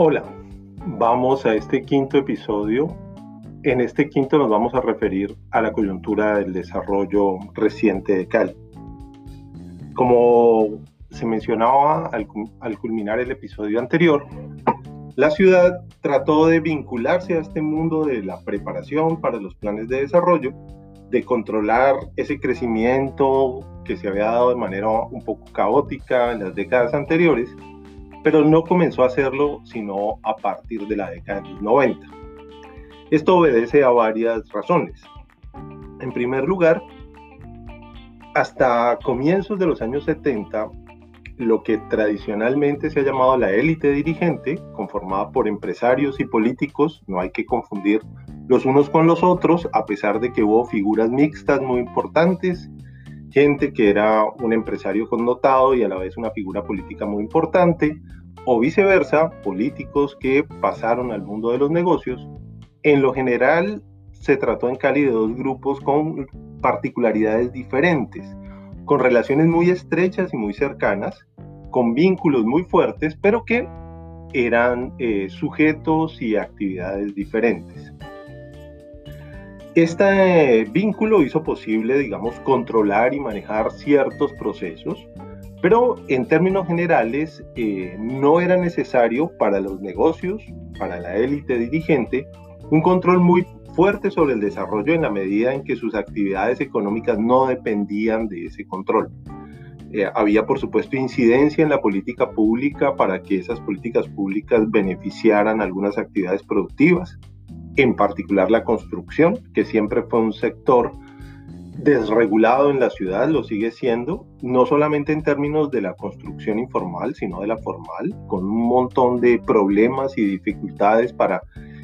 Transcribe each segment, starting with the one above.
Hola, vamos a este quinto episodio. En este quinto nos vamos a referir a la coyuntura del desarrollo reciente de Cali. Como se mencionaba al, culminar el episodio anterior, la ciudad trató de vincularse a este mundo de la preparación para los planes de desarrollo, de controlar ese crecimiento que se había dado de manera un poco caótica en las décadas anteriores pero no comenzó a hacerlo sino a partir de la década de los 90. Esto obedece a varias razones. En primer lugar, hasta comienzos de los años 70, lo que tradicionalmente se ha llamado la élite dirigente, conformada por empresarios y políticos, no hay que confundir los unos con los otros, a pesar de que hubo figuras mixtas muy importantes, gente que era un empresario connotado y a la vez una figura política muy importante, o viceversa, políticos que pasaron al mundo de los negocios. En lo general, se trató en Cali de dos grupos con particularidades diferentes, con relaciones muy estrechas y muy cercanas, con vínculos muy fuertes, pero que eran eh, sujetos y actividades diferentes. Este vínculo hizo posible, digamos, controlar y manejar ciertos procesos, pero en términos generales eh, no era necesario para los negocios, para la élite dirigente, un control muy fuerte sobre el desarrollo en la medida en que sus actividades económicas no dependían de ese control. Eh, había, por supuesto, incidencia en la política pública para que esas políticas públicas beneficiaran algunas actividades productivas, en particular la construcción, que siempre fue un sector desregulado en la ciudad, lo sigue siendo, no solamente en términos de la construcción informal, sino de la formal, con un montón de problemas y dificultades para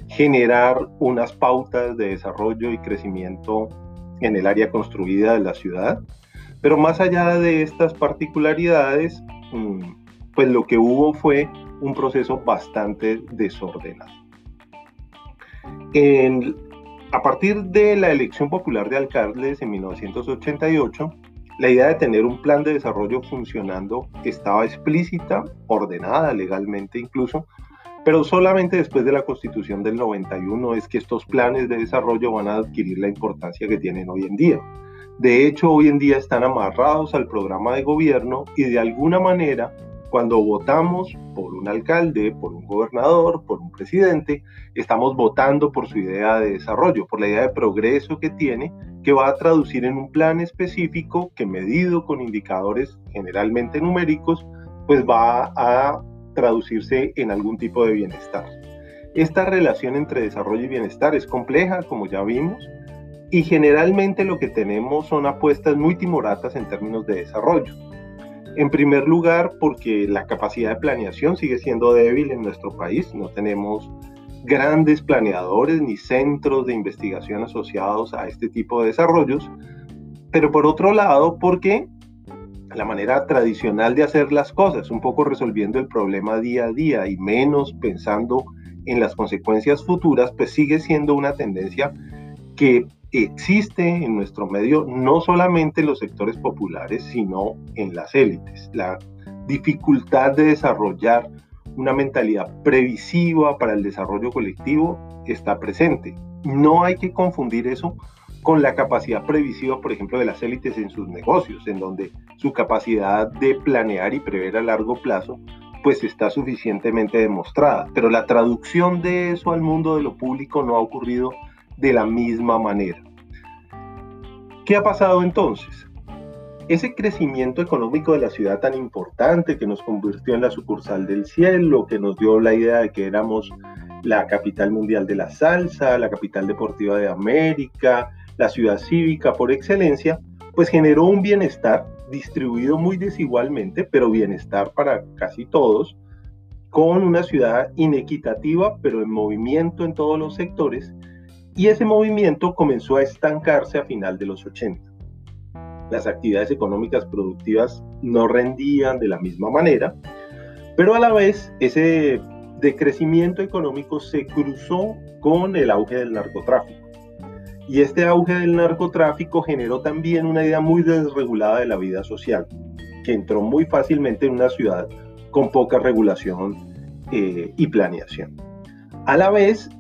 generar unas pautas de desarrollo y crecimiento en el área construida de la ciudad. Pero más allá de estas particularidades, mm, pues lo que hubo fue un proceso bastante desordenado. A partir de la elección popular de alcaldes en 1988, la idea de tener un plan de desarrollo funcionando estaba explícita, ordenada legalmente incluso, pero solamente después de la constitución del 91 es que estos planes de desarrollo van a adquirir la importancia que tienen hoy en día. De hecho, hoy en día están amarrados al programa de gobierno y de alguna manera cuando votamos por un alcalde, por un gobernador, por un presidente, estamos votando por su idea de desarrollo, por la idea de progreso que tiene, que va a traducir en un plan específico que medido con indicadores generalmente numéricos, pues va a traducirse en algún tipo de bienestar. Esta relación entre desarrollo y bienestar es compleja, como ya vimos, y generalmente lo que tenemos son apuestas muy timoratas en términos de desarrollo. En primer lugar, porque la capacidad de planeación sigue siendo débil en nuestro país. No tenemos grandes planeadores ni centros de investigación asociados a este tipo de desarrollos. Pero por otro lado, porque la manera tradicional de hacer las cosas, un poco resolviendo el problema día a día y menos pensando en las consecuencias futuras, pues sigue siendo una tendencia que existe en nuestro medio no solamente en los sectores populares, sino en las élites. La dificultad de desarrollar una mentalidad previsiva para el desarrollo colectivo está presente. No hay que confundir eso con la capacidad previsiva, por ejemplo, de las élites en sus negocios, en donde su capacidad de planear y prever a largo plazo pues está suficientemente demostrada. Pero la traducción de eso al mundo de lo público no ha ocurrido de la misma manera. ¿Qué ha pasado entonces? Ese crecimiento económico de la ciudad tan importante que nos convirtió en la sucursal del cielo, que nos dio la idea de que éramos la capital mundial de la salsa, la capital deportiva de América, la ciudad cívica por excelencia, pues generó un bienestar distribuido muy desigualmente, pero bienestar para casi todos, con una ciudad inequitativa, pero en movimiento en todos los sectores, y ese movimiento comenzó a estancarse a final de los 80. Las actividades económicas productivas no rendían de la misma manera, pero a la vez ese decrecimiento económico se cruzó con el auge del narcotráfico. Y este auge del narcotráfico generó también una idea muy desregulada de la vida social, que entró muy fácilmente en una ciudad con poca regulación eh, y planeación. A la vez,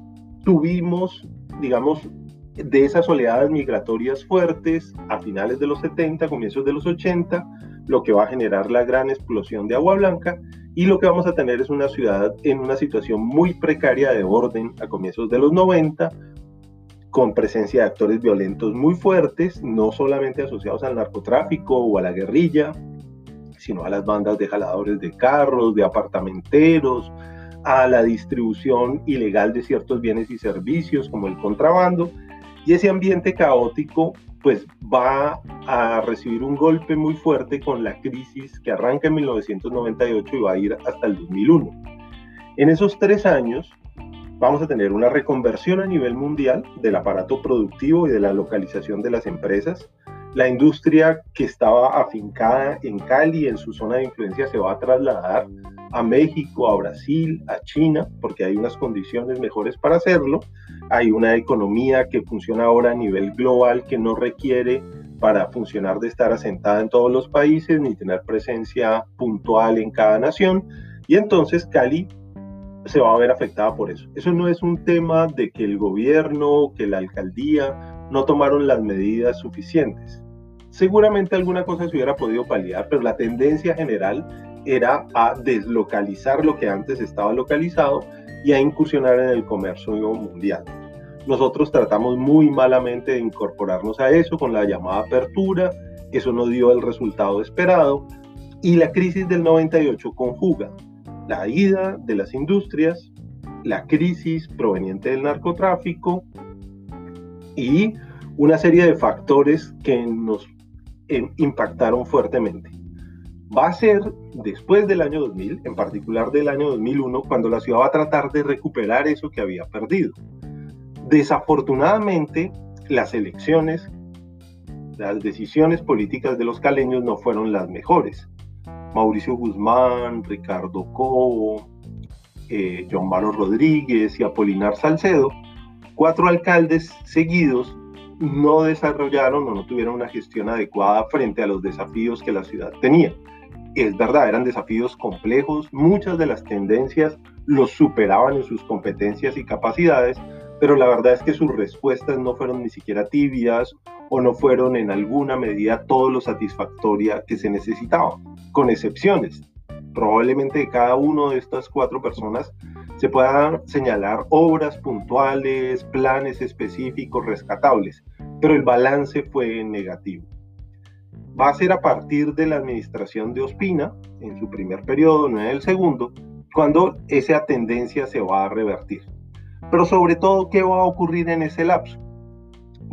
tuvimos, digamos, de esas oleadas migratorias fuertes a finales de los 70, comienzos de los 80, lo que va a generar la gran explosión de agua blanca y lo que vamos a tener es una ciudad en una situación muy precaria de orden a comienzos de los 90, con presencia de actores violentos muy fuertes, no solamente asociados al narcotráfico o a la guerrilla, sino a las bandas de jaladores de carros, de apartamenteros, a la distribución ilegal de ciertos bienes y servicios como el contrabando. Y ese ambiente caótico pues va a recibir un golpe muy fuerte con la crisis que arranca en 1998 y va a ir hasta el 2001. En esos tres años, vamos a tener una reconversión a nivel mundial del aparato productivo y de la localización de las empresas. La industria que estaba afincada en Cali, en su zona de influencia, se va a trasladar a México, a Brasil, a China, porque hay unas condiciones mejores para hacerlo. Hay una economía que funciona ahora a nivel global que no requiere para funcionar de estar asentada en todos los países ni tener presencia puntual en cada nación. Y entonces Cali se va a ver afectada por eso. Eso no es un tema de que el gobierno, que la alcaldía no tomaron las medidas suficientes. Seguramente alguna cosa se hubiera podido paliar, pero la tendencia general era a deslocalizar lo que antes estaba localizado y a incursionar en el comercio mundial. Nosotros tratamos muy malamente de incorporarnos a eso con la llamada apertura, eso no dio el resultado esperado y la crisis del 98 conjuga la ida de las industrias, la crisis proveniente del narcotráfico y una serie de factores que nos eh, impactaron fuertemente. Va a ser después del año 2000, en particular del año 2001, cuando la ciudad va a tratar de recuperar eso que había perdido. Desafortunadamente, las elecciones, las decisiones políticas de los caleños no fueron las mejores. Mauricio Guzmán, Ricardo Cobo, eh, John Maro Rodríguez y Apolinar Salcedo, cuatro alcaldes seguidos no desarrollaron o no tuvieron una gestión adecuada frente a los desafíos que la ciudad tenía. Es verdad, eran desafíos complejos, muchas de las tendencias los superaban en sus competencias y capacidades, pero la verdad es que sus respuestas no fueron ni siquiera tibias o no fueron en alguna medida todo lo satisfactoria que se necesitaba, con excepciones. Probablemente cada uno de estas cuatro personas se puedan señalar obras puntuales, planes específicos rescatables, pero el balance fue negativo. Va a ser a partir de la administración de Ospina, en su primer periodo, no en el segundo, cuando esa tendencia se va a revertir. Pero sobre todo, ¿qué va a ocurrir en ese lapso?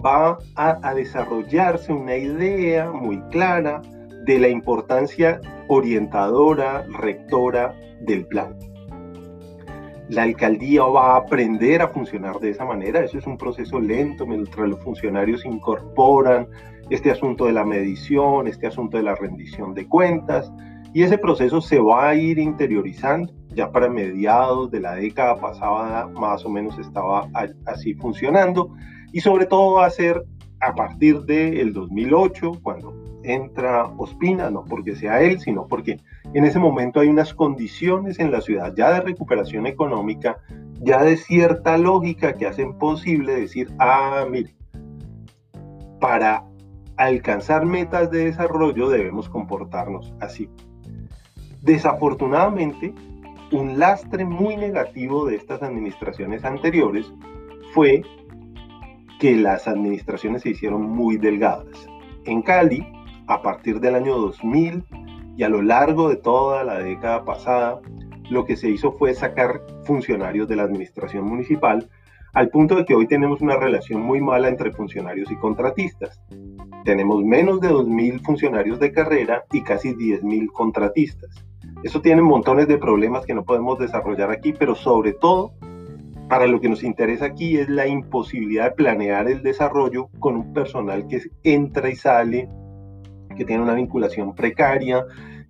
Va a, desarrollarse una idea muy clara de la importancia orientadora, rectora del plan. La alcaldía va a aprender a funcionar de esa manera. Eso es un proceso lento mientras los funcionarios incorporan este asunto de la medición, este asunto de la rendición de cuentas, y ese proceso se va a ir interiorizando. Ya para mediados de la década pasada más o menos estaba así funcionando y sobre todo va a ser a partir del 2008 cuando entra Ospina, no porque sea él, sino porque en ese momento hay unas condiciones en la ciudad ya de recuperación económica, ya de cierta lógica que hacen posible decir, ah, mire, para alcanzar metas de desarrollo debemos comportarnos así. Desafortunadamente, un lastre muy negativo de estas administraciones anteriores fue que las administraciones se hicieron muy delgadas. En Cali, a partir del año 2000 y a lo largo de toda la década pasada, lo que se hizo fue sacar funcionarios de la administración municipal al punto de que hoy tenemos una relación muy mala entre funcionarios y contratistas. Tenemos menos de 2.000 funcionarios de carrera y casi 10.000 contratistas. Eso tiene montones de problemas que no podemos desarrollar aquí, pero sobre todo, para lo que nos interesa aquí es la imposibilidad de planear el desarrollo con un personal que entra y sale, que tiene una vinculación precaria,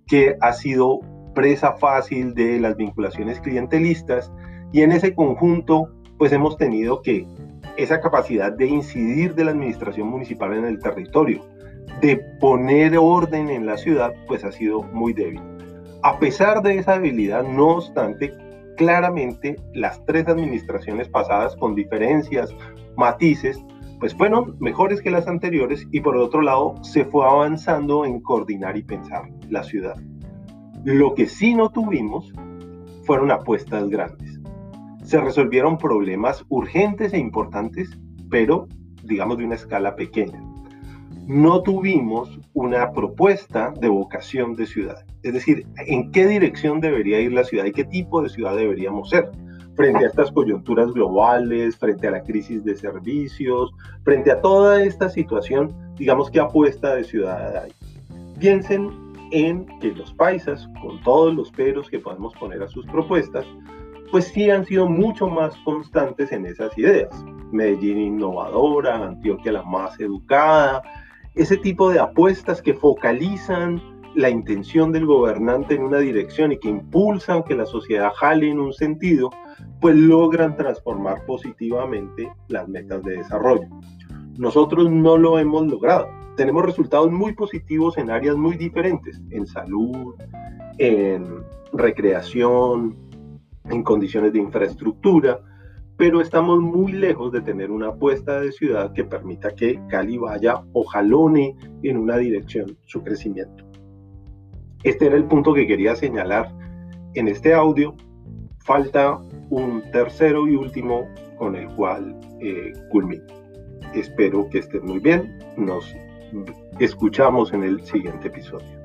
que ha sido presa fácil de las vinculaciones clientelistas y en ese conjunto pues hemos tenido que esa capacidad de incidir de la administración municipal en el territorio, de poner orden en la ciudad, pues ha sido muy débil. A pesar de esa debilidad, no obstante, claramente las tres administraciones pasadas con diferencias, matices, pues fueron mejores que las anteriores y por otro lado se fue avanzando en coordinar y pensar la ciudad. Lo que sí no tuvimos fueron apuestas grandes. Se resolvieron problemas urgentes e importantes, pero digamos de una escala pequeña. No tuvimos una propuesta de vocación de ciudad. Es decir, en qué dirección debería ir la ciudad y qué tipo de ciudad deberíamos ser frente a estas coyunturas globales, frente a la crisis de servicios, frente a toda esta situación, digamos que apuesta de ciudad hay. Piensen en que los paisas, con todos los peros que podemos poner a sus propuestas, pues sí han sido mucho más constantes en esas ideas. Medellín innovadora, Antioquia la más educada, ese tipo de apuestas que focalizan la intención del gobernante en una dirección y que impulsan que la sociedad jale en un sentido, pues logran transformar positivamente las metas de desarrollo. Nosotros no lo hemos logrado. Tenemos resultados muy positivos en áreas muy diferentes, en salud, en recreación, en condiciones de infraestructura, pero estamos muy lejos de tener una apuesta de ciudad que permita que Cali vaya o jalone en una dirección su crecimiento. Este era el punto que quería señalar en este audio. Falta un tercero y último con el cual eh, culmino. Espero que estén muy bien. Nos escuchamos en el siguiente episodio.